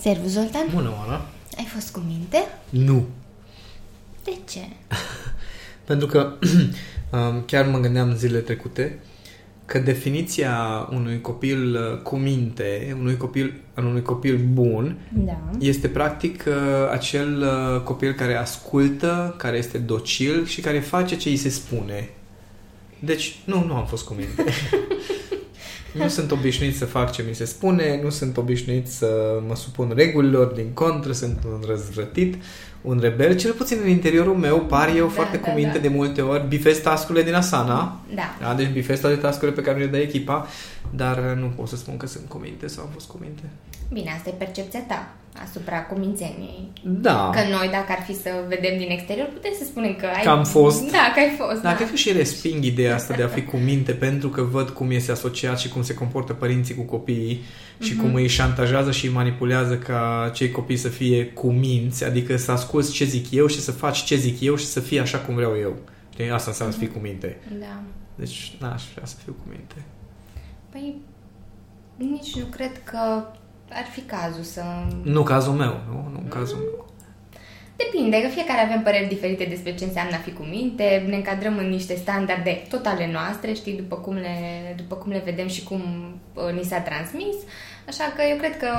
Servus, Zoltan. Bună, Oana. Ai fost cu minte? Nu. De ce? Pentru că um, chiar mă gândeam zilele trecute că definiția unui copil uh, cu minte, unui copil, al unui copil bun, Da. este practic uh, acel uh, copil care ascultă, care este docil și care face ce îi se spune. Deci, nu, nu am fost cu minte. nu sunt obișnuit să fac ce mi se spune, nu sunt obișnuit să mă supun regulilor, din contră, sunt un răzvrătit, un rebel. Cel puțin în interiorul meu par eu Da, foarte da, cu minte da. de multe ori, bifez tascurile din Asana, Da. da, deci bifez toate tascurile pe care mi le dă echipa, dar nu pot să spun că sunt cu minte sau am fost cu minte. Bine, asta e percepția ta asupra cumințeniei. Da. Că noi, dacă ar fi să vedem din exterior, putem să spunem că ai... Că am fost. Da, că ai fost. Da, cred că și resping ideea asta de a fi cu minte pentru că văd cum este asociat și cum se comportă părinții cu copiii și cum îi șantajează și îi manipulează ca cei copii să fie cu minți, adică să asculți ce zic eu și să faci ce zic eu și să fie așa cum vreau eu. Știi? Asta înseamnă să fii cu minte. Da. Deci n-aș vrea să fiu cu minte. Păi, nici nu cred că ar fi cazul să... Nu cazul meu, nu? Nu cazul meu. Depinde, că fiecare avem păreri diferite despre ce înseamnă a fi cu minte, ne încadrăm în niște standarde totale noastre, știi, după cum le, după cum le vedem și cum uh, ni s-a transmis. Așa că eu cred că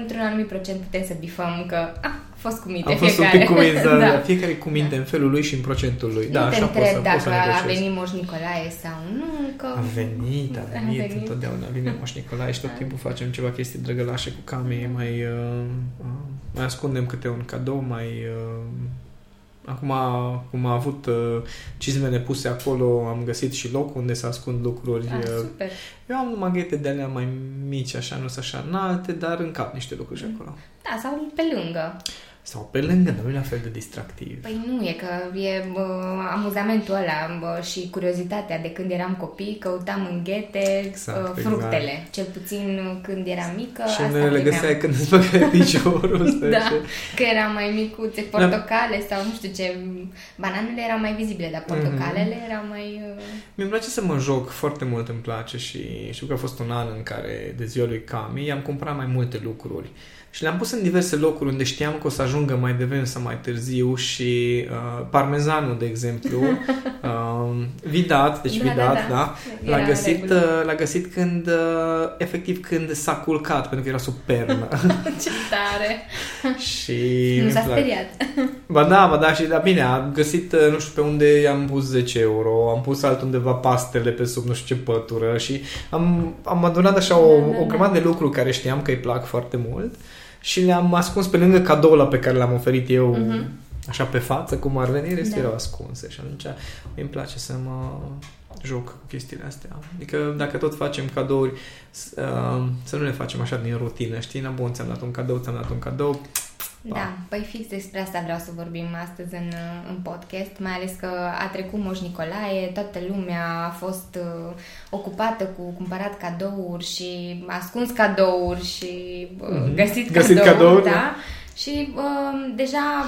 într-un anumit procent putem să bifăm că ah, a fost cu minte Am fost un fiecare. pic cu minte, da. da. da. fiecare cu minte în felul lui și în procentul lui. Da, nu te așa pot să, întreb pot să dacă a negociez. venit Moș Nicolae sau nu, că... A venit, a A venit, venit. întotdeauna vine Moș Nicolae și tot timpul facem ceva chestii drăgălașe cu Cami, mai, uh, uh, mai ascundem câte un cadou, mai... Uh, acum, cum a avut uh, cizmele puse acolo, am găsit și loc unde să ascund lucruri. Ah, uh, super. eu am maghete de alea mai mici, așa, nu sunt așa înalte, dar încap niște lucruri și acolo. Da, sau pe lângă. Sau pe lângă, dar nu e la fel de distractiv. Păi nu, e că e bă, amuzamentul ăla bă, și curiozitatea de când eram copii, căutam în ghete Exact, uh, fructele. Cel puțin când eram mică, și asta nu le primeam. găseai când îți băgai piciorul. stai Da, așa. că erau mai micuțe, portocale sau nu știu ce. Bananele erau mai vizibile, dar portocalele Mhm. erau mai... uh, Mi-mi place să mă joc, foarte mult îmi place și știu că a fost un an în care de ziua lui Cami am cumpărat mai multe lucruri și le-am pus în diverse locuri unde știam că o să ajungă mai devreme sau mai târziu și uh, parmezanul, de exemplu, uh, vidat, deci Da, vidat, da, da. da, Era l-a în găsit, regulă. uh, l-a găsit când, uh, efectiv, când s-a culcat, pentru că era sub pernă. Ce tare! și nu mi-mi s-a place. speriat. Ba da, ba da, și da, bine, am găsit, uh, nu știu pe unde i-am pus 10 euro, am pus altundeva pastele pe sub nu știu ce pătură și am, am adunat așa o, Da, da, o da. grămadă de lucruri care știam că îi plac foarte mult și le-am ascuns pe lângă cadoul ăla pe care l-am oferit eu Mhm. așa pe față, cum ar veni, restul Da. erau ascunse și atunci îmi place să mă joc cu chestiile astea. Adică dacă tot facem cadouri, s- uh, să nu le facem așa din rutină, știi? Na, bun, ți-am dat un cadou, ți-am dat un cadou, Da, păi fix despre asta vreau să vorbim astăzi în, în podcast, mai ales că a trecut Moș Nicolae, toată lumea a fost uh, ocupată cu cumpărat cadouri și ascuns cadouri și uh, Mhm. găsit, Găsit cadouri, cadouri, da? da. Și uh, deja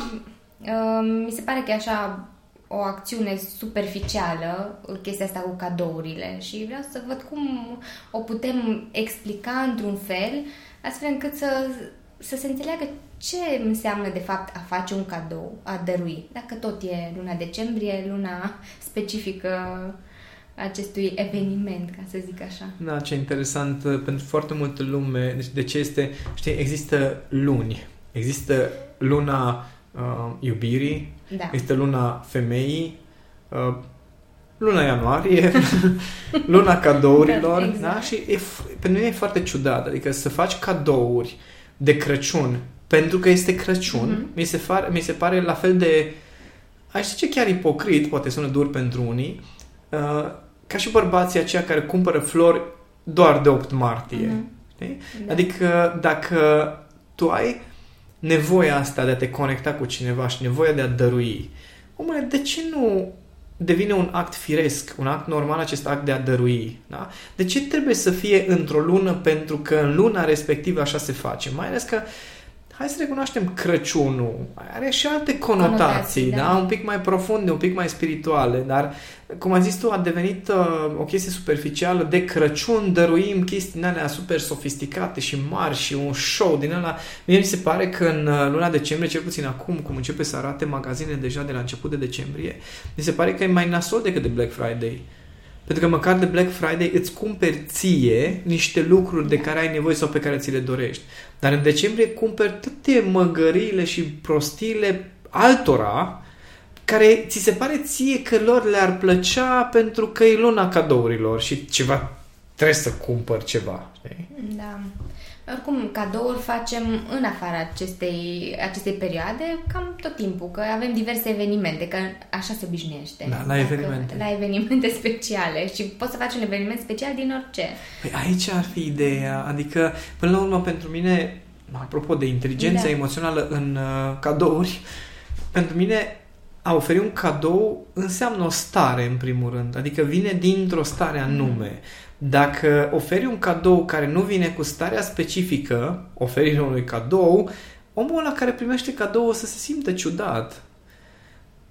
uh, mi se pare că e așa o acțiune superficială, uh, chestia asta cu cadourile și vreau să văd cum o putem explica într-un fel, astfel încât să, să se înțeleagă ce înseamnă de fapt a face un cadou, a dărui. Dacă tot e luna decembrie, luna specifică acestui eveniment, ca să zic așa. Da, ce interesant uh, pentru foarte multă lume. Deci de ce este, știi, există luni. Există luna uh, iubirii, Da. există luna femeii, uh, luna ianuarie, luna cadourilor, Da, da, exact. da? Și e, f- pentru mine e foarte ciudat, adică să faci cadouri de Crăciun pentru că este Crăciun, Mhm. mi, se far, mi se pare la fel de, aș zice chiar ipocrit, poate sună dur pentru unii, uh, ca și bărbații aceia care cumpără flori doar de 8 martie. Mhm. Știi? Da. Adică dacă tu ai nevoia asta de a te conecta cu cineva și nevoia de a dărui, omule, de ce nu devine un act firesc, un act normal acest act de a dărui? Da? De ce trebuie să fie într-o lună pentru că în luna respectivă așa se face? Mai ales că hai să recunoaștem Crăciunul. Are și alte conotații, Conotații, da? da. Un pic mai profunde, un pic mai spirituale, dar, cum ai zis tu, a devenit uh, o chestie superficială. De Crăciun dăruim chestii din alea super sofisticate și mari și un show din ăla. Mie mi se pare că în uh, luna decembrie, cel puțin acum, cum începe să arate magazine deja de la început de decembrie, mi se pare că e mai nasol decât de Black Friday. Pentru că măcar de Black Friday îți cumperi ție niște lucruri de care ai nevoie sau pe care ți le dorești. Dar în decembrie cumperi toate măgăriile și prostiile altora care ți se pare ție că lor le-ar plăcea pentru că e luna cadourilor și ceva trebuie să cumpăr ceva. Știi? Da. Oricum, cadouri facem în afara acestei, acestei perioade cam tot timpul, că avem diverse evenimente, că așa se obișnuiește. Da, la Dacă- evenimente. La evenimente speciale și poți să faci un eveniment special din orice. Păi aici ar fi ideea, adică până la urmă pentru mine, apropo de inteligența Da. emoțională în uh, cadouri, pentru mine a oferi un cadou înseamnă o stare în primul rând, adică vine dintr-o stare anume. Dacă oferi un cadou care nu vine cu starea specifică, oferirea unui cadou, omul ăla care primește cadou o să se simtă ciudat.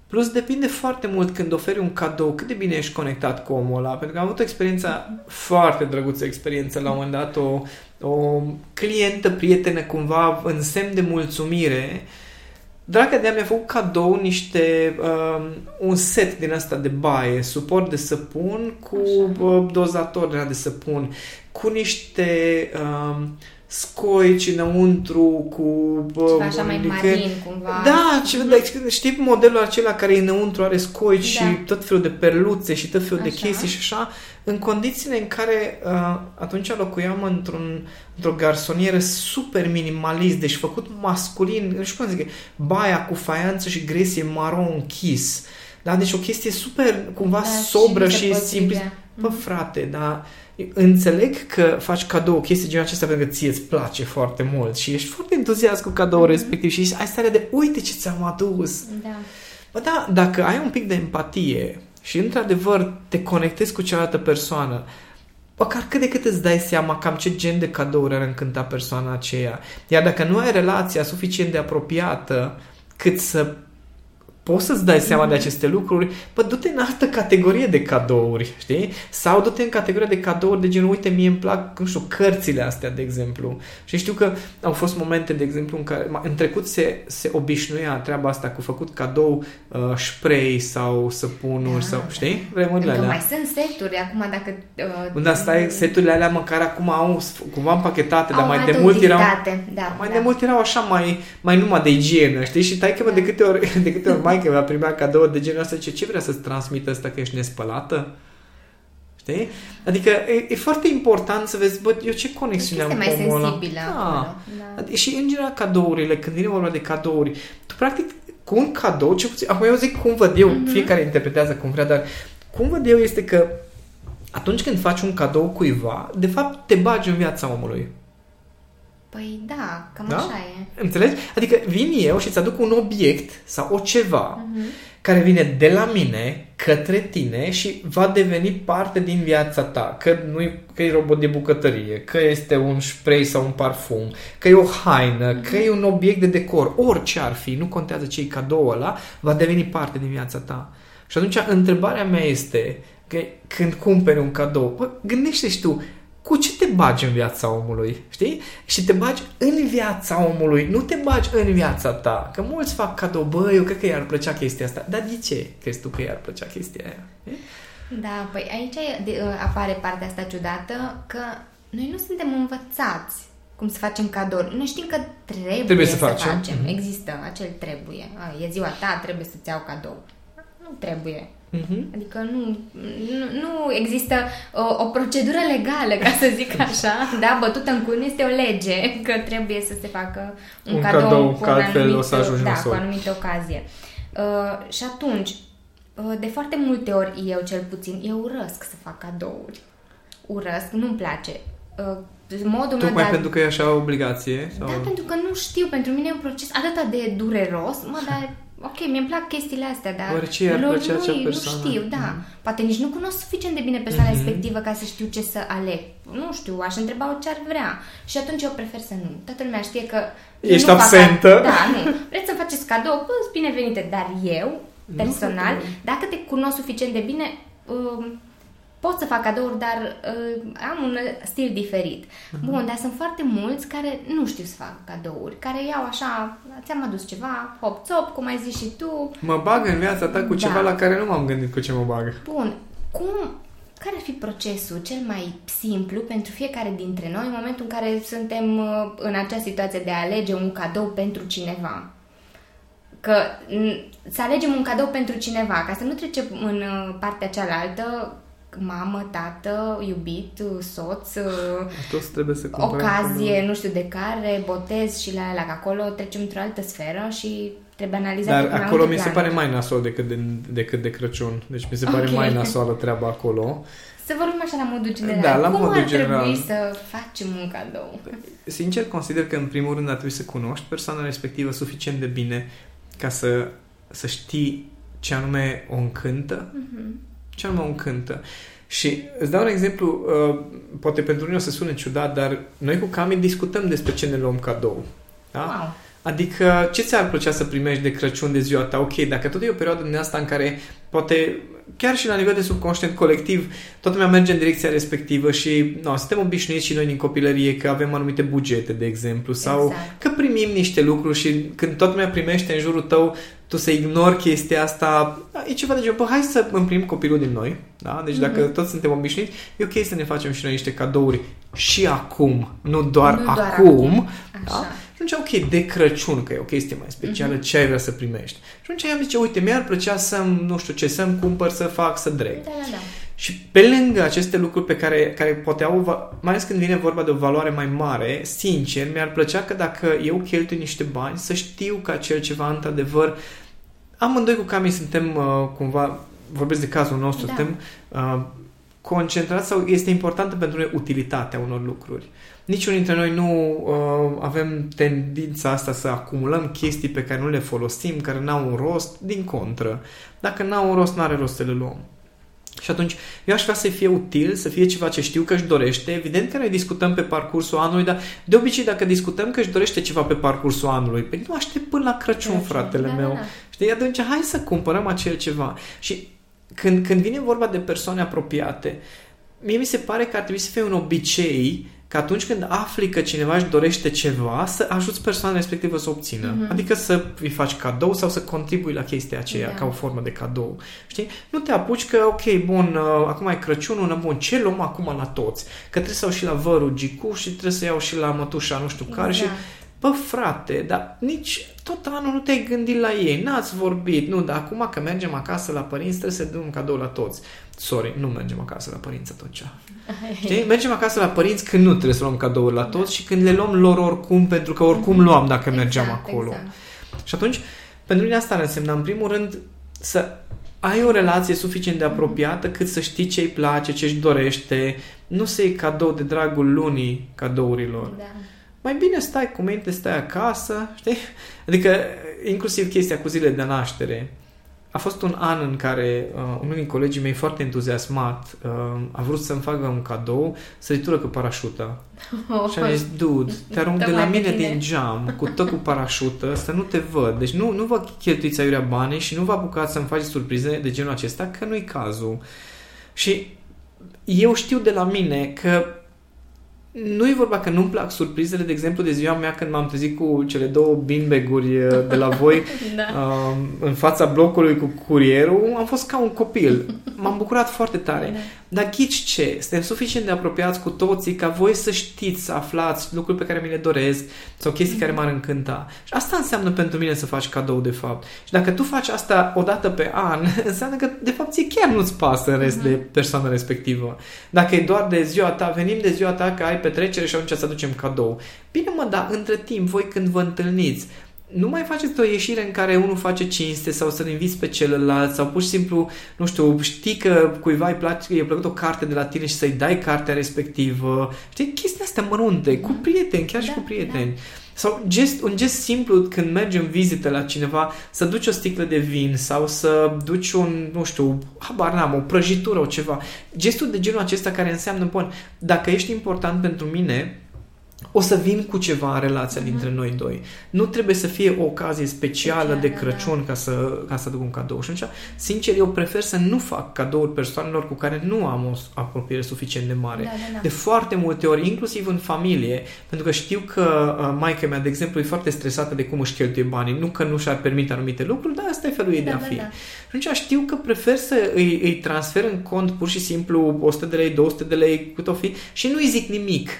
Plus depinde foarte mult când oferi un cadou, cât de bine ești conectat cu omul ăla. Pentru că am avut o experiență foarte drăguță, experiență la un moment dat, o, o clientă, prietenă cumva, în semn de mulțumire, Draga de a mi-a făcut cadou niște um, un set din asta de baie, suport de săpun cu uh, dozator de, ăla de săpun, cu niște um, scoici înăuntru, cu... Uh, Ceva așa mai adică- marin, cumva. Da, ce, da, știi modelul acela care e înăuntru, are scoici Da. și tot felul de perluțe și tot felul de Așa. chestii și așa, în condițiile în care uh, atunci locuiam într-un, într-o garsonieră super minimalist, deci făcut masculin, nu știu cum zic, baia cu faianță și gresie maro închis. Da, deci o chestie super, cumva Da, și sobră mi se și, potrivea. Simplă. Bă, Mhm. frate, dar înțeleg că faci cadou o chestie genul acesta pentru că ție îți place foarte mult și ești foarte entuziast cu cadoul Mhm. respectiv și ai starea de uite ce ți-am adus. Da. Bă, da, dacă ai un pic de empatie și într-adevăr te conectezi cu cealaltă persoană, măcar cât de cât îți dai seama cam ce gen de cadouri ar încânta persoana aceea. Iar dacă nu ai relația suficient de apropiată cât să poți să-ți dai seama de aceste lucruri, bă, du-te în altă categorie de cadouri, știi? Sau du-te în categoria de cadouri de genul, uite, mie îmi plac, nu știu, cărțile astea, de exemplu. Și știu că au fost momente, de exemplu, în care ma- în trecut se, se obișnuia treaba asta cu făcut cadou uh, spray sau săpunuri Da, sau, da. știi? Vremurile Încă alea. mai sunt seturi, acum dacă... Uh, Unde stai, seturile alea măcar acum au s- cumva împachetate, dar au mai de altă mult erau utilitate, Da, mai da. de mult erau așa mai, mai numai de igienă, știi? Și tai că de câte ori, de câte ori maică mea primea cadou de genul ăsta, zice, ce vrea să-ți transmită ăsta că ești nespălată? Știi? Adică e, e foarte important să vezi, bă, eu ce conexiune am Este cu mai omul ăla. sensibilă Da. acolo. Da. Adi- Și în general cadourile, când vine vorba de cadouri, tu practic cu un cadou, ce puțin, acum eu zic cum văd eu, Mhm. fiecare interpretează cum vrea, dar cum văd eu este că atunci când faci un cadou cuiva, de fapt te bagi în viața omului. Păi da, cam Da? așa e. Înțelegi? Adică vin eu și îți aduc un obiect sau o ceva Mhm. care vine de la mine către tine și va deveni parte din viața ta. Că, nu că e robot de bucătărie, că este un spray sau un parfum, că e o haină, că e un obiect de decor, orice ar fi, nu contează ce e cadou ăla, va deveni parte din viața ta. Și atunci întrebarea mea este că când cumperi un cadou, bă, gândește și tu, cu ce te bagi în viața omului, știi? Și te bagi în viața omului, nu te bagi în viața ta. Că mulți fac cadou, bă, eu cred că i-ar plăcea chestia asta. Dar de ce crezi tu că i-ar plăcea chestia aia? E? Da, păi aici e- de, uh, apare partea asta ciudată că noi nu suntem învățați cum să facem cadouri. Noi știm că trebuie, Trebuie să să, facem. facem. Mhm. Există acel trebuie. A, e ziua ta, trebuie să-ți iau cadou. Nu trebuie. Mhm. Adică nu, nu, nu există o, o procedură legală, ca să zic așa, da, bătută în cun este o lege că trebuie să se facă un, Un cadou, cadou, cu că un altfel anumit, o să ajungi da, nasol. cu o anumită ocazie. Uh, și atunci, uh, de foarte multe ori eu cel puțin, eu urăsc să fac cadouri. Urăsc, nu-mi place. Uh, modul meu Tocmai de a pentru că e așa obligație? Sau... da, pentru că nu știu, pentru mine e un proces atât de dureros, mă, dar ok, mi-mi plac chestiile astea, dar Oare ce i-ar lor plăcea acea nu, nu persoană? știu, da. Mhm. Poate nici nu cunosc suficient de bine persoana Mhm. respectivă ca să știu ce să aleg. Nu știu, aș întreba ce ar vrea. Și atunci eu prefer să nu. Toată lumea știe că... eu Ești nu fac absentă. ca- Da, nu. Vreți să faceți cadou? Bă, binevenite. Dar eu, personal, foarte bine. dacă te cunosc suficient de bine, um, pot să fac cadouri, dar uh, am un stil diferit. Mhm. Bun, dar sunt foarte mulți care nu știu să facă cadouri, care iau așa, ți-am adus ceva, hop-top, cum ai zis și tu, Mă bag în viața ta cu Da. ceva la care nu m-am gândit cu ce mă bag. Bun, cum, care ar fi procesul cel mai simplu pentru fiecare dintre noi în momentul în care suntem uh, în acea situație de a alege un cadou pentru cineva? Că n- să alegem un cadou pentru cineva, ca să nu trecem în uh, partea cealaltă, mamă, tată, iubit, uh, soț, uh, Toți trebuie să cumpărăm ocazie, nu știu de care, botez și la la că acolo trecem într-o altă sferă și trebuie analizat Dar pe mai acolo multe mi se planuri. pare mai nasol decât de, decât de Crăciun. Deci mi se pare Ok. mai nasoală treaba acolo. Să vorbim așa la modul general. Da, la Cum modul ar general. trebui să facem un cadou? Sincer, consider că în primul rând ar trebui să cunoști persoana respectivă suficient de bine ca să, să știi ce anume o încântă, Mhm. Ce anume o încântă. Și îți dau un exemplu, uh, poate pentru unii o să sune ciudat, dar noi cu Cami discutăm despre ce ne luăm cadou. Da? Wow. Adică, ce ți-ar plăcea să primești de Crăciun de ziua ta? Ok, dacă tot e o perioadă din asta în care poate, chiar și la nivel de subconștient colectiv, toată lumea merge în direcția respectivă și no, suntem obișnuiți și noi din copilărie că avem anumite bugete, de exemplu, sau Exact. că primim niște lucruri și când toată lumea primește în jurul tău, tu să ignori chestia asta, da, e ceva de genul, bă, hai să împrimim copilul din noi, da? Deci dacă Mhm. toți suntem obișnuiți, e ok să ne facem și noi niște cadouri și acum, nu doar Nu doar acum, acum. da? Așa. Și atunci, ok, de Crăciun, că e o chestie mai specială, Mhm. ce ai vrea să primești? Și atunci am zice, uite, mi-ar plăcea să nu știu ce, să-mi cumpăr, să fac, să dreg. Da, da, da. Și pe lângă aceste lucruri pe care, care poate au, va- mai ales când vine vorba de o valoare mai mare, sincer, mi-ar plăcea că dacă eu cheltui niște bani, să știu că acel ceva, într-adevăr, amândoi cu Cami suntem uh, cumva, vorbesc de cazul nostru, Da. suntem uh, concentrați sau este importantă pentru noi utilitatea unor lucruri. Niciunul dintre noi nu uh, avem tendința asta să acumulăm chestii pe care nu le folosim, care n-au un rost, din contră. Dacă n-au un rost, n-are rost să le luăm. Și atunci, eu aș vrea să fie util, să fie ceva ce știu că își dorește. Evident că noi discutăm pe parcursul anului, dar de obicei dacă discutăm că își dorește ceva pe parcursul anului, păi nu aștept până la Crăciun, Crăciun, fratele da, meu. da, da. Știi, atunci hai să cumpărăm acel ceva. Și când, când vine vorba de persoane apropiate, mie mi se pare că ar trebui să fie un obicei că atunci când afli că cineva își dorește ceva, să ajuți persoana respectivă să o obțină. Mhm. Adică să îi faci cadou sau să contribui la chestia aceea Da. ca o formă de cadou. Știi? Nu te apuci că, ok, bun, uh, acum e Crăciunul, na, bun, ce luăm acum la toți? Că trebuie să iau și la vărul Gicuș și trebuie să iau și la mătușa nu știu care și Exact. Bă, frate, dar nici tot anul nu te-ai gândit la ei, n-ați vorbit, nu, dar acum că mergem acasă la părinți trebuie să dăm un cadou la toți. Sorry, nu mergem acasă la părinți atunci. Știi? Mergem acasă la părinți când nu trebuie să luăm cadouri la toți și când le luăm lor oricum, pentru că oricum luam dacă mergeam Exact, acolo. exact. Și atunci, pentru mine asta ar însemna, în primul rând, să ai o relație suficient de apropiată cât să știi ce îi place, ce își dorește, nu să iei cadou de dragul lunii cadourilor Da. Mai bine stai cu minte, stai acasă, știi? Adică, inclusiv chestia cu zile de naștere. A fost un an în care uh, unul din colegii mei foarte entuziasmat uh, a vrut să-mi facă un cadou săritură cu parașută. Și am zis, dude, te arunc de Tocmai la pe mine tine. din geam, cu tot cu parașută, să nu te văd. Deci nu, nu vă cheltuiți aiurea banii și nu vă apucați să-mi faceți surprize de genul acesta, că nu-i cazul. Și eu știu de la mine că nu e vorba că nu-mi plac surprizele, de exemplu, de ziua mea când m-am trezit cu cele două beanbag-uri de la voi Da. um, în fața blocului cu curierul, am fost ca un copil. M-am bucurat foarte tare. Da. Dar ghici ce? Suntem suficient de apropiați cu toții ca voi să știți, să aflați lucruri pe care mi le doresc sau chestii care m-ar încânta. Și asta înseamnă pentru mine să faci cadou, de fapt. Și dacă tu faci asta o dată pe an, înseamnă că, de fapt, ție chiar nu-ți pasă în rest de persoana respectivă. Dacă e doar de ziua ta, venim de ziua ta că ai petrecere și atunci să aducem cadou. Bine, mă, dar între timp, voi când vă întâlniți, nu mai faceți o ieșire în care unul face cinste sau să-l inviți pe celălalt sau pur și simplu, nu știu, știi că cuiva îi place, i-a plăcut o carte de la tine și să-i dai cartea respectivă. Știi, chestii astea mărunte, cu prieteni, chiar și Da, cu prieteni. Sau gest, un gest simplu când mergi în vizită la cineva, să duci o sticlă de vin sau să duci un, nu știu, habar n-am, o prăjitură, o ceva. Gestul de genul acesta care înseamnă, bun, dacă ești important pentru mine, o să vin cu ceva în relația uh-huh. dintre noi doi. Nu trebuie să fie o ocazie specială Special, de Crăciun da. ca, să, ca să duc un cadou. Și atunci, sincer, eu prefer să nu fac cadouri persoanelor cu care nu am o apropiere suficient de mare. Da, da, da. De foarte multe ori, inclusiv în familie, pentru că știu că uh, maica mea, de exemplu, e foarte stresată de cum își cheltuie banii. Nu că nu și-ar permite anumite lucruri, dar asta e felul ei da, de a da, fi. Da, da. Și atunci știu că prefer să îi, îi transfer în cont pur și simplu 100 de lei, 200 de lei, cât o fi, și nu îi zic nimic.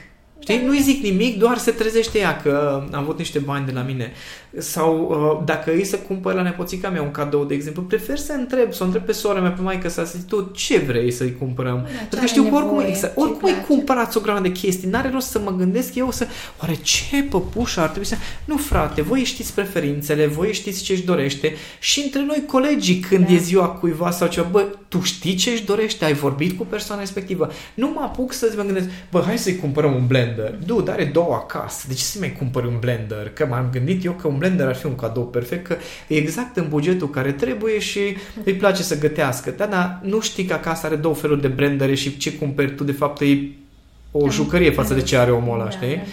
Știi? Nu-i zic nimic, doar se trezește ea că am avut niște bani de la mine. Sau uh, dacă îi să cumpăr la nepoțica mea un cadou, de exemplu, prefer să întreb, să o întreb pe sora mea, pe maică să zic, tu ce vrei să-i cumpărăm? Da, Pentru că știu că oricum, exact, oricum îi cumpărați o grămadă de chestii, n-are rost să mă gândesc eu să, oare ce păpușă ar trebui să... Nu, frate, voi știți preferințele, voi știți ce își dorește și între noi colegii când da. e ziua cuiva sau ceva, bă, tu știi ce își dorește, ai vorbit cu persoana respectivă. Nu mă apuc să mă gândesc, bă, hai să-i cumpărăm un blender. Du, are două acasă, de ce să mai cumpăr un blender? Că m-am gândit eu că un blender ar fi un cadou perfect, că e exact în bugetul care trebuie și îi place să gătească. Da, dar nu știi că acasă are două feluri de blendere și ce cumperi tu de fapt e o da. jucărie față de ce are omul ăla, da, știi? Da, da.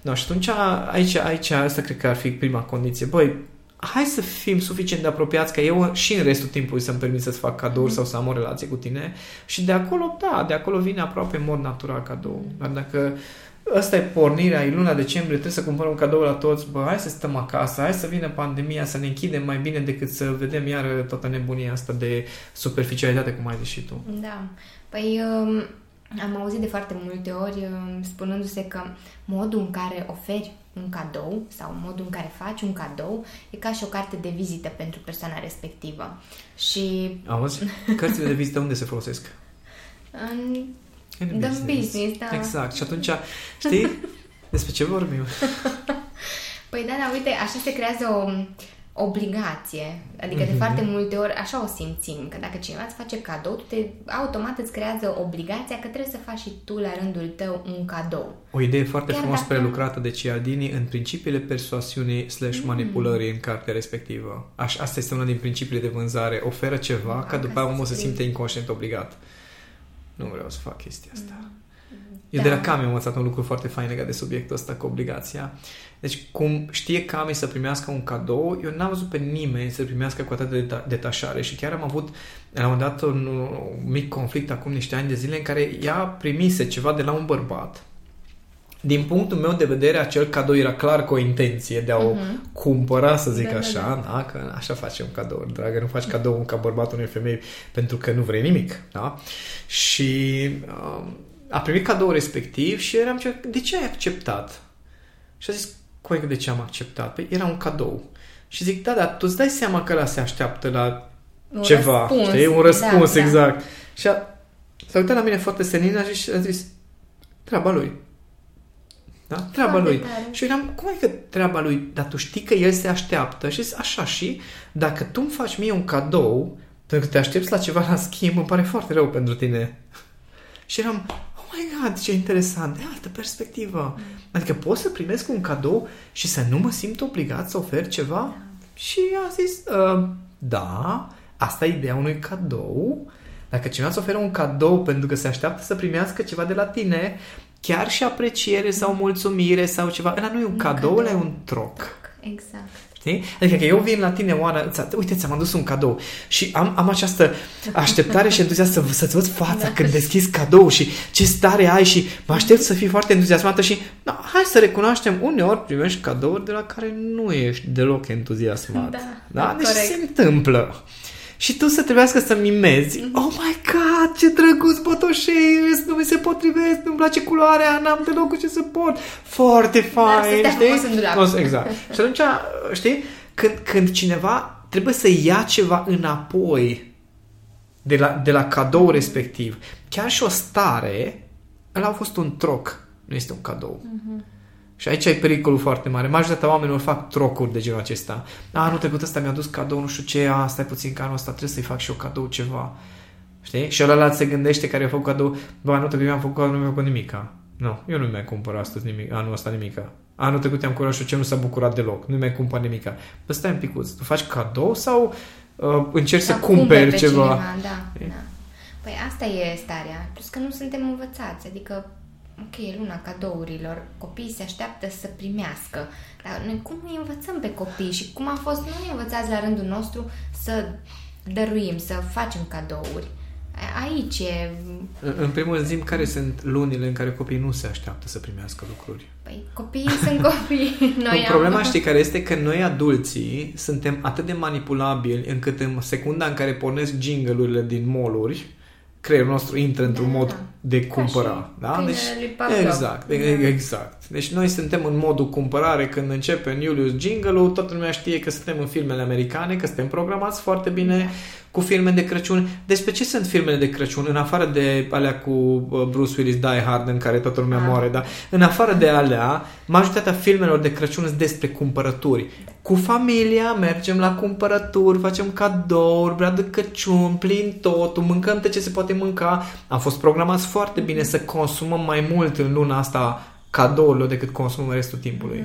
No, și atunci aici, aici asta cred că ar fi prima condiție. Băi, hai să fim suficient de apropiați ca eu și în restul timpului să-mi permit să-ți fac cadouri mm. sau să am o relație cu tine și de acolo, da, de acolo vine aproape în mod natural cadou. Dar dacă Asta e pornirea, e luna decembrie, trebuie să cumpărăm un cadou la toți, bă, hai să stăm acasă, hai să vină pandemia, să ne închidem mai bine decât să vedem iar toată nebunia asta de superficialitate, cum ai zis și tu. Da. Păi um, am auzit de foarte multe ori um, spunându-se că modul în care oferi un cadou sau modul în care faci un cadou e ca și o carte de vizită pentru persoana respectivă. Și... Auzi? Cărțile de vizită unde se folosesc? În în business. business, da. Exact. Și atunci, știi, despre ce vorbim? păi da, da, uite, așa se creează o obligație. Adică mm-hmm. de mhm. foarte multe ori așa o simțim, că dacă cineva îți face cadou, tu te, automat îți creează obligația că trebuie să faci și tu la rândul tău un cadou. O idee foarte Chiar frumos dacă... prelucrată de Cialdini în principiile persoasiunii slash mhm. manipulării mm. în cartea respectivă. Aș, asta este una din principiile de vânzare. Oferă ceva da, ca după aia omul să simte inconștient obligat nu vreau să fac chestia asta. Mm. Eu da. de la Cami am învățat un lucru foarte fain legat de subiectul ăsta cu obligația. Deci, cum știe Cami să primească un cadou, eu n-am văzut pe nimeni să primească cu atât de detașare și chiar am avut, am dat un, un mic conflict acum niște ani de zile în care ea primise ceva de la un bărbat din punctul meu de vedere, acel cadou era clar cu o intenție de a o uh-huh. cumpăra, să zic da, așa, da, da. da, că așa facem cadou, dragă, nu faci cadou ca bărbat unei femei pentru că nu vrei nimic, da? Și uh, a primit cadou respectiv și eram ce, de ce ai acceptat? Și a zis, cum de ce am acceptat? Păi era un cadou. Și zic, da, dar tu îți dai seama că ăla se așteaptă la un ceva, răspuns. știi? Un răspuns, da, da. exact. Da. Și a, s-a uitat la mine foarte senin și a zis, treaba lui. Da? Treaba Foarte lui. Tare. Și eu eram, cum e că treaba lui? Dar tu știi că el se așteaptă și așa și dacă tu îmi faci mie un cadou pentru că te aștepți la ceva la schimb, îmi pare foarte rău pentru tine. Și eram, oh my god, ce interesant, de altă perspectivă. Mm. Adică pot să primesc un cadou și să nu mă simt obligat să ofer ceva? Da. Și a zis, uh, da, asta e ideea unui cadou. Dacă cineva îți oferă un cadou pentru că se așteaptă să primească ceva de la tine, chiar și apreciere sau mulțumire sau ceva. Ăla nu e un, un cadou, cadou. ăla e un troc. Exact. Știi? Adică că eu vin la tine, Oana, uite, ți-am adus un cadou și am, am această așteptare și entuziasm să, să-ți văd fața da. când deschizi cadou și ce stare ai și mă aștept să fii foarte entuziasmată și da, hai să recunoaștem, uneori primești cadouri de la care nu ești deloc entuziasmat. Da, da? da deci corect. se întâmplă și tu să trebuiască să mimezi. Mm-hmm. Oh my god, ce drăguț botoșei, nu mi se potrivesc, nu-mi place culoarea, n-am deloc cu ce să pot. Foarte fain, știi? Exact. și atunci, știi, când, când cineva trebuie să ia ceva înapoi de la, de la cadou respectiv, chiar și o stare, ăla a fost un troc, nu este un cadou. Mm-hmm. Și aici e pericolul foarte mare. Majoritatea oamenilor fac trocuri de genul acesta. A, anul trecut ăsta mi-a dus cadou, nu știu ce, a, stai puțin că anul ăsta trebuie să-i fac și eu cadou ceva. Știi? Și ăla se gândește care a făcut cadou, bă, anul trecut mi-am făcut cadou, nu mi-a făcut nimica. Nu, eu nu mi-am cumpărat astăzi nimic, anul ăsta nimica. Anul trecut am curat și ce nu s-a bucurat deloc. Nu mai cumpăr nimica. Păi stai un picuț, tu faci cadou sau uh, încerci Sau să cumperi pe ceva? Cineva, da, da. Păi asta e starea. Plus că nu suntem învățați. Adică, ok, e luna cadourilor. Copiii se așteaptă să primească. Dar noi cum îi învățăm pe copii? Și cum am fost noi învățați la rândul nostru să dăruim, să facem cadouri? A- Aici e... În- În primul rând, zim care sunt lunile în care copiii nu se așteaptă să primească lucruri. Păi copiii sunt copii. Noi Nu, problema am... știi care este că noi adulții suntem atât de manipulabili încât în secunda în care pornesc jingle-urile din mall-uri, creierul nostru intră într-un Da, mod da. De Ca cumpăra. și Da? câinele Deci, lui Pavlov. exact, Da. exact. Deci noi suntem în modul cumpărare când începe în Julius jingle-ul, toată lumea știe că suntem în filmele americane, că suntem programați foarte bine cu filme de Crăciun. Despre ce sunt filmele de Crăciun? În afară de alea cu uh, Bruce Willis Die Hard în care toată lumea Ah. moare, da? În afară de alea, majoritatea filmelor de Crăciun sunt despre cumpărături. Cu familia mergem la cumpărături, facem cadouri, brad de Crăciun, plin totul, mâncăm tot ce se poate mânca. Am fost programați foarte bine să consumăm mai mult în luna asta cadourile decât consumăm restul timpului.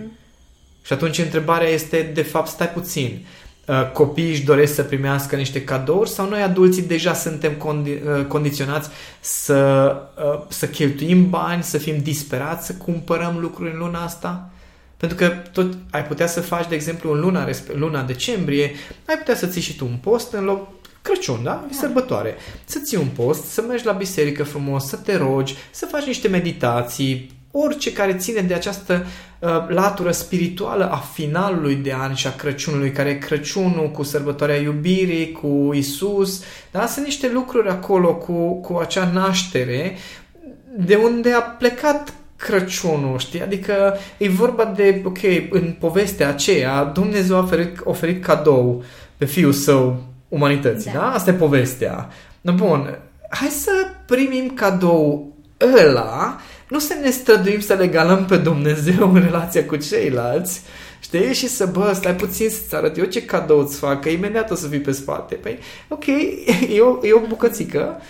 Și atunci întrebarea este, de fapt, stai puțin, uh, copiii își doresc să primească niște cadouri sau noi adulții deja suntem condi- uh, condiționați să, uh, să cheltuim bani, să fim disperați, să cumpărăm lucruri în luna asta? Pentru că tot ai putea să faci, de exemplu, în luna, respe- luna decembrie, ai putea să ții și tu un post în loc Crăciun, da? E sărbătoare. Să ții un post, să mergi la biserică frumos, să te rogi, să faci niște meditații, orice care ține de această uh, latură spirituală a finalului de an și a Crăciunului, care e Crăciunul cu sărbătoarea iubirii, cu Isus, da? Sunt niște lucruri acolo cu, cu acea naștere de unde a plecat Crăciunul, știi? Adică e vorba de, ok, în povestea aceea, Dumnezeu a oferit, oferit cadou pe Fiul Său umanității, da? Da. da? Asta e povestea. Bun, hai să primim cadou ăla, nu să ne străduim să legalăm pe Dumnezeu în relația cu ceilalți, știi? Și să, bă, stai puțin să-ți arăt eu ce cadou îți fac, că imediat o să fii pe spate. Păi, ok, e o, e o bucățică,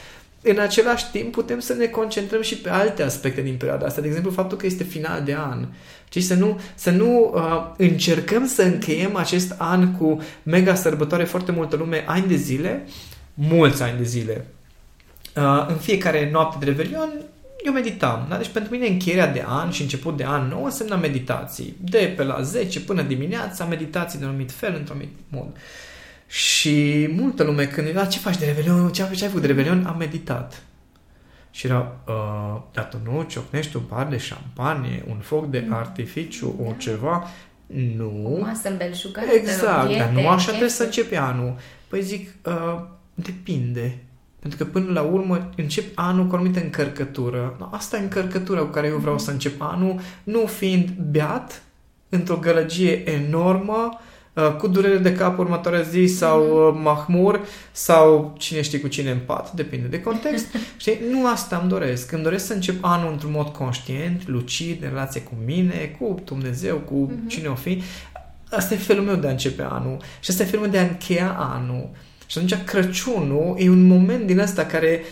în același timp putem să ne concentrăm și pe alte aspecte din perioada asta. De exemplu, faptul că este final de an. Și să nu, să nu uh, încercăm să încheiem acest an cu mega sărbătoare foarte multă lume, ani de zile, mulți ani de zile. Uh, în fiecare noapte de Revelion eu meditam. Da? Deci pentru mine încheierea de an și început de an nou însemna meditații. De pe la 10 până dimineața, meditații de un anumit fel, într-un anumit mod. Și multă lume când era, ce faci de Revelion? Ce, ce ai făcut de Revelion? Am meditat. Și era, uh, dar tu nu ciocnești un par de șampanie, un foc de artificiu, o ceva? Nu. O masă îmbelșugată, Exact, dar nu diete, așa trebuie să chefuri. începi anul. Păi zic, uh, depinde. Pentru că până la urmă încep anul cu o anumită încărcătură. No, Asta e încărcătura cu care eu vreau să încep anul, nu fiind beat, într-o gălăgie enormă, uh, cu durere de cap următoarea zi sau uh, mahmur sau cine știe cu cine în pat, depinde de context. Știi? Nu asta îmi doresc. Îmi doresc să încep anul într-un mod conștient, lucid, în relație cu mine, cu Dumnezeu, cu cine o fi. Asta e felul meu de a începe anul și asta e felul meu de a încheia anul. Și atunci Crăciunul e un moment din ăsta care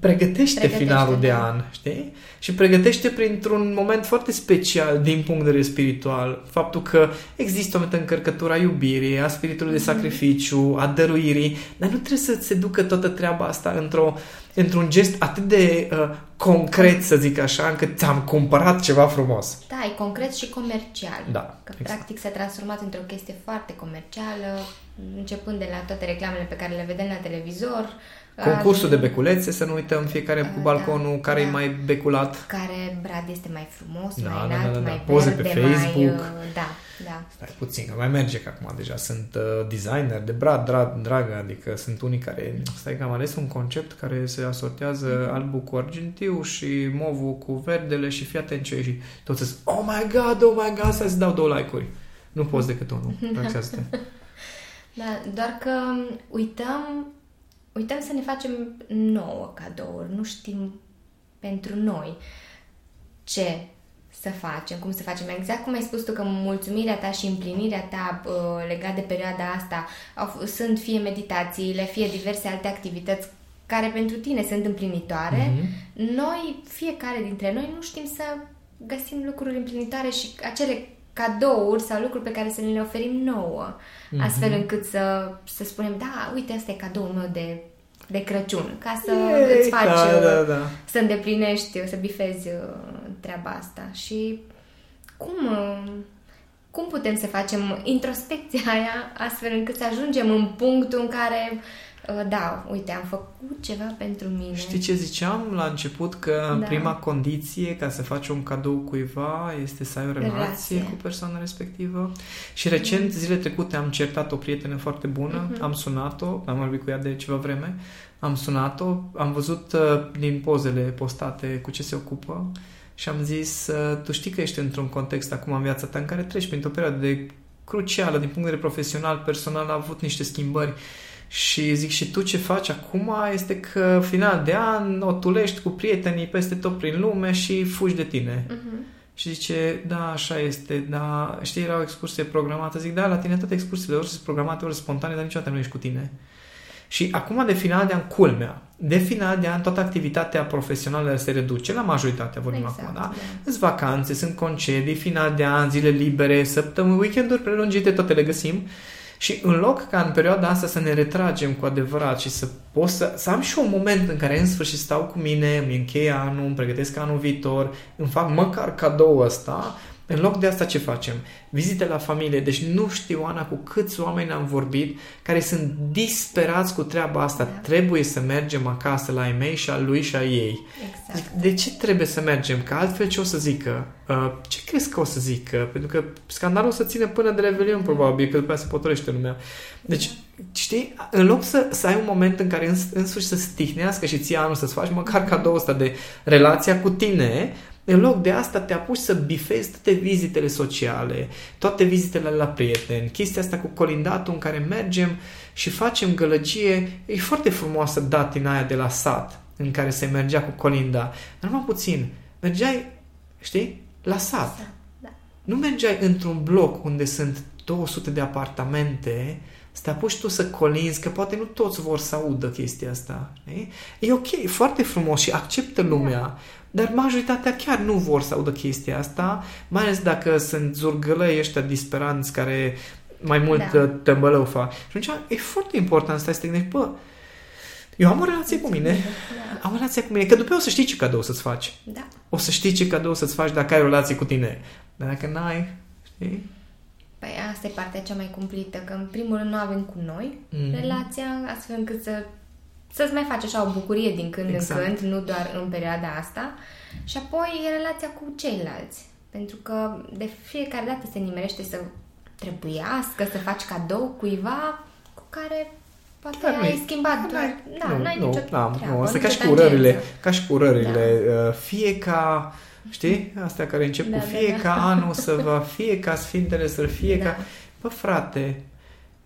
pregătește, Pregătește, finalul de da. an, știi? Și pregătește printr-un moment foarte special din punct de vedere spiritual. Faptul că există o anumită încărcătură a iubirii, a spiritului Mhm. de sacrificiu, a dăruirii, dar nu trebuie să se ducă toată treaba asta într-o, într-un gest atât de uh, concret, să zic așa, încât ți-am cumpărat ceva frumos. Da, e concret și comercial. Da, Că exact. practic s-a transformat într-o chestie foarte comercială, începând de la toate reclamele pe care le vedem la televizor. Concursul de ajung- beculețe, să nu uităm fiecare cu Da, balconul care da. e mai beculat. Care brad este mai frumos, Da, mai da, înalt, da, da. mai Poze verde, pe mai... Facebook. uh, Da, da. Stai puțin, că mai merge că acum deja sunt uh, designer de brad, drag, dragă, adică sunt unii care, stai că am ales un concept care se asortează Mhm. albul cu argintiu și movul cu verdele și fii atent ce e și toți zic, oh my god, oh my god, să-ți dau două like-uri. Nu poți decât unul, relaxează-te. Da, doar că uităm, uităm să ne facem nouă cadouri. Nu știm pentru noi ce să facem, cum să facem. Exact cum ai spus tu că mulțumirea ta și împlinirea ta uh, legat de perioada asta au, f- sunt fie meditațiile, fie diverse alte activități care pentru tine sunt împlinitoare, Mhm. noi, fiecare dintre noi, nu știm să găsim lucruri împlinitoare și acele cadouri sau lucruri pe să le oferim nouă, mm-hmm. astfel încât să, să spunem, da, uite, asta e cadoul meu de, de Crăciun, ca să Ei, îți faci, da, da, da. să îndeplinești, să bifezi uh, treaba asta. Și cum, uh, cum putem să facem introspecția aia astfel încât să ajungem în punctul în care Uh, da, uite, am făcut ceva pentru mine. Știi ce ziceam la început? Că da. prima condiție ca să faci un cadou cuiva este să ai o relație, relație. cu persoana respectivă. Și recent, zile trecute, am certat o prietenă foarte bună, uh-huh. am sunat-o, am vorbit cu ea de ceva vreme, am sunat-o, am văzut uh, din pozele postate cu ce se ocupă și am zis, uh, tu știi că ești într-un context acum în viața ta în care treci printr-o perioadă de crucială din punct de vedere profesional, personal, a avut niște schimbări și zic, și tu ce faci acum este că final de an o tulești cu prietenii peste tot prin lume și fugi de tine. Uh-huh. Și zice, da, așa este, da, știi, era o excursie programată. Zic, da, la tine toate excursiile ori sunt programate, ori spontane, dar niciodată nu ești cu tine. Și acum de final de an, culmea, de final de an toată activitatea profesională se reduce, la majoritatea vorbim exact, acum, da? da? Sunt vacanțe, sunt concedii, final de an, zile libere, săptămâni, weekenduri prelungite, toate le găsim. Și în loc ca în perioada asta să ne retragem cu adevărat și să pot să, să am și un moment în care în sfârșit stau cu mine, îmi închei anul, îmi pregătesc anul viitor, îmi fac măcar cadou ăsta, în loc de asta ce facem? Vizite la familie. Deci nu știu, Ana, cu câți oameni am vorbit care sunt disperați cu treaba asta. Da. Trebuie să mergem acasă la ei mei și a lui și a ei. Exact. De ce trebuie să mergem? Că altfel ce o să zică? Uh, ce crezi că o să zică? Pentru că scandalul o să ține până de Revelion, probabil, că după aceea se potorește lumea. Deci, știi, în loc să, să ai un moment în care în, în sfârșit să stihnească și ție anul să-ți faci măcar cadou ăsta de relația cu tine, în loc de asta te apuci să bifezi toate vizitele sociale, toate vizitele la prieteni, chestia asta cu colindatul în care mergem și facem gălăgie. E foarte frumoasă datina aia de la sat, în care se mergea cu colinda. Dar numai puțin. Mergeai, știi, la sat. Da. Nu mergeai într-un bloc unde sunt 200 de apartamente să te apuci tu să colinzi, că poate nu toți vor să audă chestia asta. Știi? E ok, foarte frumos și acceptă lumea. Da. Dar majoritatea chiar nu vor să audă chestia asta, mai ales dacă sunt zurgălăi ăștia disperanți care mai mult da. tămbălău fac. Și atunci e foarte important să stai să te bă, eu am o relație cu mine. Da. Am o relație cu mine. Că după o să știi ce cadou să-ți faci. Da. O să știi ce cadou să-ți faci dacă ai o relație cu tine. Dar dacă n-ai, știi? Păi asta e partea cea mai cumplită, că în primul rând nu avem cu noi mm-hmm. relația, astfel încât să să-ți mai faci așa o bucurie din când exact. în când, nu doar în perioada asta. Și apoi e relația cu ceilalți. Pentru că de fiecare dată se nimerește să trebuiască să faci cadou cuiva cu care poate Dar ai nu schimbat doar... Da, nu, n-ai nu, nicio da, treabă, nu, asta ca și cu urările, ca și cu urările. Da. Uh, fie ca, știi, astea care încep da, cu fie da, da. ca anul să va, fie ca sfintele să fie da. ca... Bă, frate,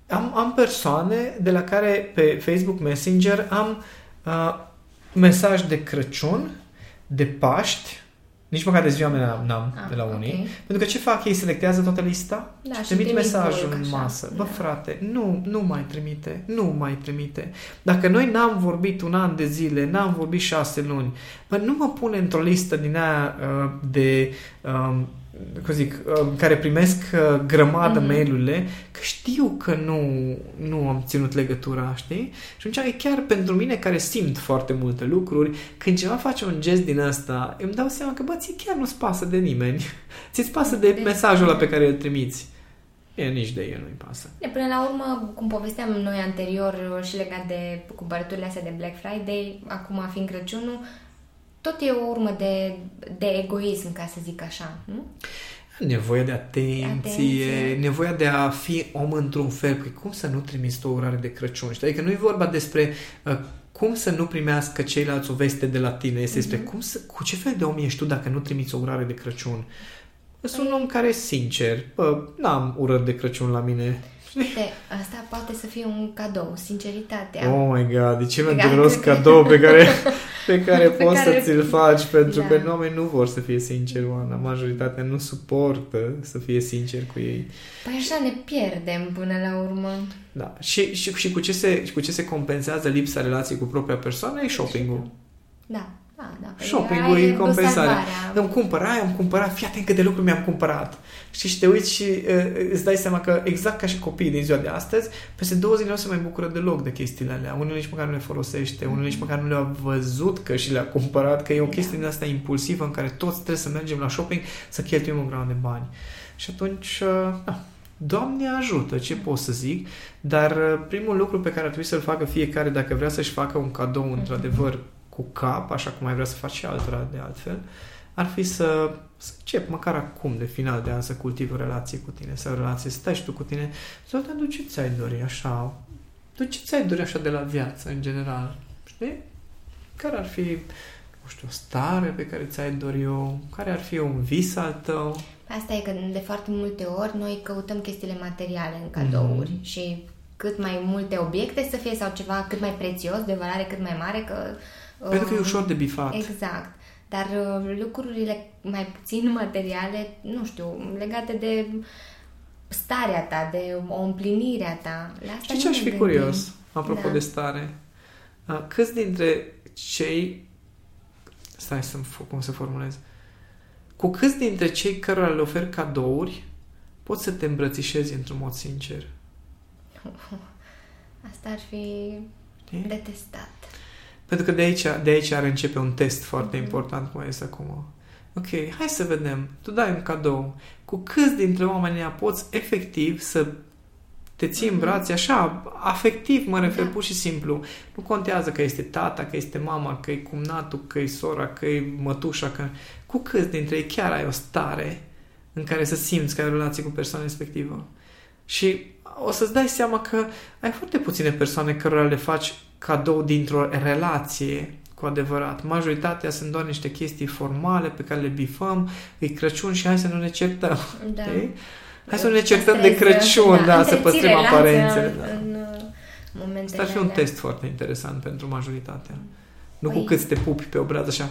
am, am persoane de la care pe Facebook Messenger am uh, mesaj de Crăciun, de Paști, nici măcar de ziua mea n-am ah, de la unii. Okay. Pentru că ce fac? Ei selectează toată lista da, și trimit mesajul în masă. Bă, da. frate, nu, nu mai trimite. Nu mai trimite. Dacă noi n-am vorbit un an de zile, n-am vorbit șase luni, bă, nu mă pune într-o listă din aia uh, de... Uh, cum zic, uh, care primesc uh, grămadă mm-hmm. mail-urile, că știu că nu, nu am ținut legătura, știi? Și atunci e chiar pentru mine care simt foarte multe lucruri, când ceva face un gest din asta, îmi dau seama că, bă, ție chiar nu-ți pasă de nimeni. Ți-ți pasă de mesajul ăla pe care îl trimiți. E, nici de el nu-i pasă. De până la urmă, cum povesteam noi anterior și legat de cumpărăturile astea de Black Friday, acum fiind Crăciunul, tot e o urmă de, de egoism, ca să zic așa, nu? Nevoia de atenție, atenție, nevoia de a fi om într-un fel. Păi cum să nu trimiți o urare de Crăciun? Adică nu e vorba despre uh, cum să nu primească ceilalți o veste de la tine. Este despre uh-huh. cum să, cu ce fel de om ești tu dacă nu trimiți o urare de Crăciun. Sunt un păi- om care e sincer. Bă, n-am urări de Crăciun la mine. Uite, asta poate să fie un cadou, sinceritatea. Oh my god, e cel mai dureros cadou pe care, pe care pe poți care... să ți-l faci, pentru da. că oamenii nu vor să fie sinceri, Oana. Majoritatea nu suportă să fie sincer cu ei. Păi așa ne pierdem până la urmă. Da. Și, și, și cu, ce se, cu ce se compensează lipsa relației cu propria persoană e shopping-ul. Da. Da, da. Păi Shopping-ul aia e compensarea. salvarea. Îmi cumpăr aia, am cumpărat, fii atent câte lucruri mi-am cumpărat. Știi, și te uiți și uh, îți dai seama că exact ca și copiii din ziua de astăzi, peste două zile nu se mai bucură deloc de chestiile alea. Unul nici măcar nu le folosește, unul nici măcar nu le-a văzut că și le-a cumpărat, că e o chestie din asta impulsivă în care toți trebuie să mergem la shopping să cheltuim o grămadă de bani. Și atunci, uh, da, Doamne ajută, ce pot să zic, dar uh, primul lucru pe care ar trebui să-l facă fiecare dacă vrea să-și facă un cadou într-adevăr cu cap, așa cum mai vrea să faci și altora de altfel, ar fi să, să încep măcar acum, de final de an, să cultivi o relație cu tine, să o relație, să stai și tu cu tine, să tu ce ți-ai dori așa, tu ce ți-ai dori așa de la viață, în general, știi? Care ar fi, nu știu, o stare pe care ți-ai dori o, care ar fi un vis al tău? Asta e că de foarte multe ori noi căutăm chestiile materiale în cadouri Mhm. și cât mai multe obiecte să fie sau ceva cât mai prețios, de valoare cât mai mare, că... Pentru că e uh, ușor de bifat. Exact. Dar uh, lucrurile mai puțin materiale, nu știu, legate de starea ta, de o împlinire a ta. La asta Știi ce nu aș ne fi gândim. curios, apropo Da. de stare? Uh, Câți dintre cei... Stai să cum să formulez. Cu câți dintre cei cărora le oferi cadouri poți să te îmbrățișezi într-un mod sincer? Asta ar fi Știi? de testat. Pentru că de aici, de aici ar începe un test foarte Mhm. important cum este acum. Ok, hai să vedem. Tu dai un cadou. Cu câți dintre oamenii ăia poți efectiv să te ții în Mhm. brațe așa, afectiv mă refer Da. pur și simplu. Nu contează că este tata, că este mama, că e cumnatul, că e sora, că e mătușa, că... Cu câți dintre ei chiar ai o stare în care să simți că ai o relație cu persoana respectivă? Și o să-ți dai seama că ai foarte puține persoane cărora le faci cadou dintr-o relație cu adevărat. Majoritatea sunt doar niște chestii formale pe care le bifăm, e Crăciun și hai să nu ne certăm. Da. știi? Hai să nu ne certăm de Păstrezi, Crăciun, da, să întreții păstrăm relația aparențele. Da. În, uh, momentele Asta ar fi un alea. test foarte interesant pentru majoritatea. Nu cu Păi- cât te pupi pe obraz așa,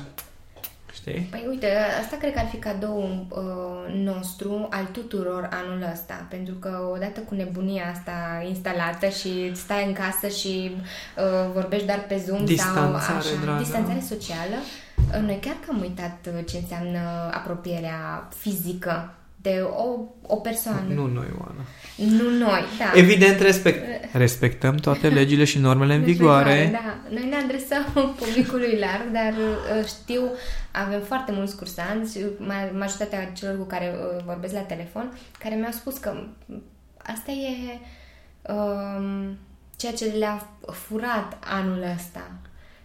știi? Păi uite, asta cred că ar fi cadou uh, nostru al tuturor anul ăsta, pentru că odată cu nebunia asta instalată și stai în casă și uh, vorbești doar pe Zoom Distanțare, sau așa, dragă. distanțare socială, uh, noi chiar că am uitat uh, ce înseamnă apropierea fizică de o, o persoană. Nu noi, Oana. Nu noi, da. Evident, respect, respectăm toate legile și normele în Deci, vigoare. Da, noi ne adresăm publicului larg, dar uh, știu, avem foarte mulți cursanți, ma- majoritatea celor cu care uh, vorbesc la telefon, care mi-au spus că asta e um, ceea ce le-a furat anul ăsta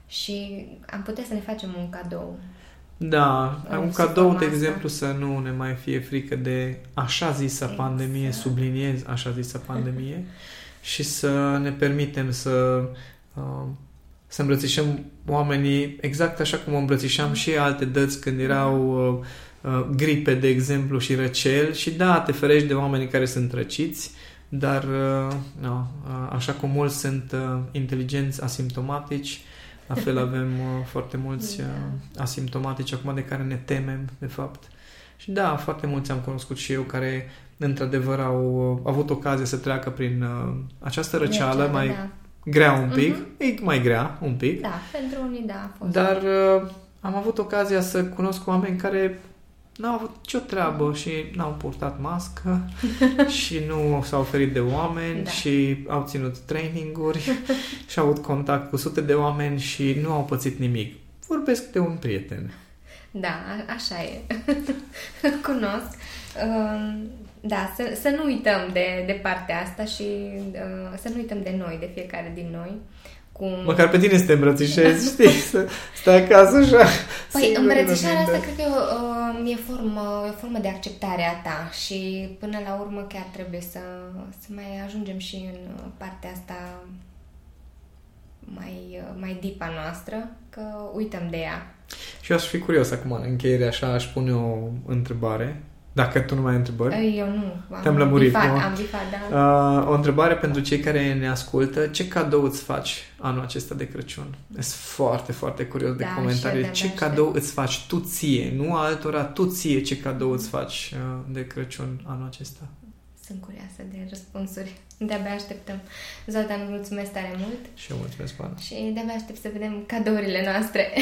și am putea să ne facem un cadou. Da, Am un să cadou, fac de asta. exemplu, să nu ne mai fie frică de așa zisă Exact. pandemie, subliniez așa zisă pandemie, și să ne permitem să uh, să îmbrățișăm oamenii exact așa cum o îmbrățișam și alte dăți când erau uh, uh, gripe, de exemplu, și răcel și da, te ferești de oamenii care sunt răciți, dar uh, no, uh, așa cum mulți sunt uh, inteligenți asimptomatici, la fel avem uh, foarte mulți uh, asimptomatici acum de care ne temem, de fapt. Și da, foarte mulți am cunoscut și eu care într-adevăr au uh, avut ocazia să treacă prin uh, această răceală Răceală, mai da. grea un pic, Mhm. e mai grea un pic, Da, pentru unii da a fost. dar uh, am avut ocazia să cunosc oameni care n-au avut nicio treabă și n-au purtat mască și nu s-au oferit de oameni Da. și au ținut traininguri și au avut contact cu sute de oameni și nu au pățit nimic. Vorbesc de un prieten. Da, a- așa e. Cunosc. Um, Da, să, să nu uităm de, de partea asta și uh, să nu uităm de noi, de fiecare din noi. Cum... Măcar pe tine să te îmbrățișezi, știi? Să stai acasă așa. Păi singur, îmbrățișarea în asta minte. cred că e o, uh, e, formă, e o formă de acceptare a ta și până la urmă chiar trebuie să, să mai ajungem și în uh, partea asta mai, uh, mai deep a noastră, că uităm de ea. Și eu aș fi curios acum, în încheiere, așa, aș pune o întrebare. Dacă tu nu mai ai întrebări. Eu nu. Am Te-am lămurit, bifat, nu? Am bifat, da. Uh, o întrebare pentru cei care ne ascultă. Ce cadou îți faci anul acesta de Crăciun? Sunt foarte, foarte curios de Da, comentarii. și eu Ce de-abia cadou aștept. îți faci tu ție, nu altora, tu ție ce cadou îți faci uh, de Crăciun anul acesta? Sunt curioasă de răspunsuri. De-abia așteptăm. Zoltan, mulțumesc tare mult Și eu mulțumesc, Pana. și de-abia aștept să vedem cadourile noastre.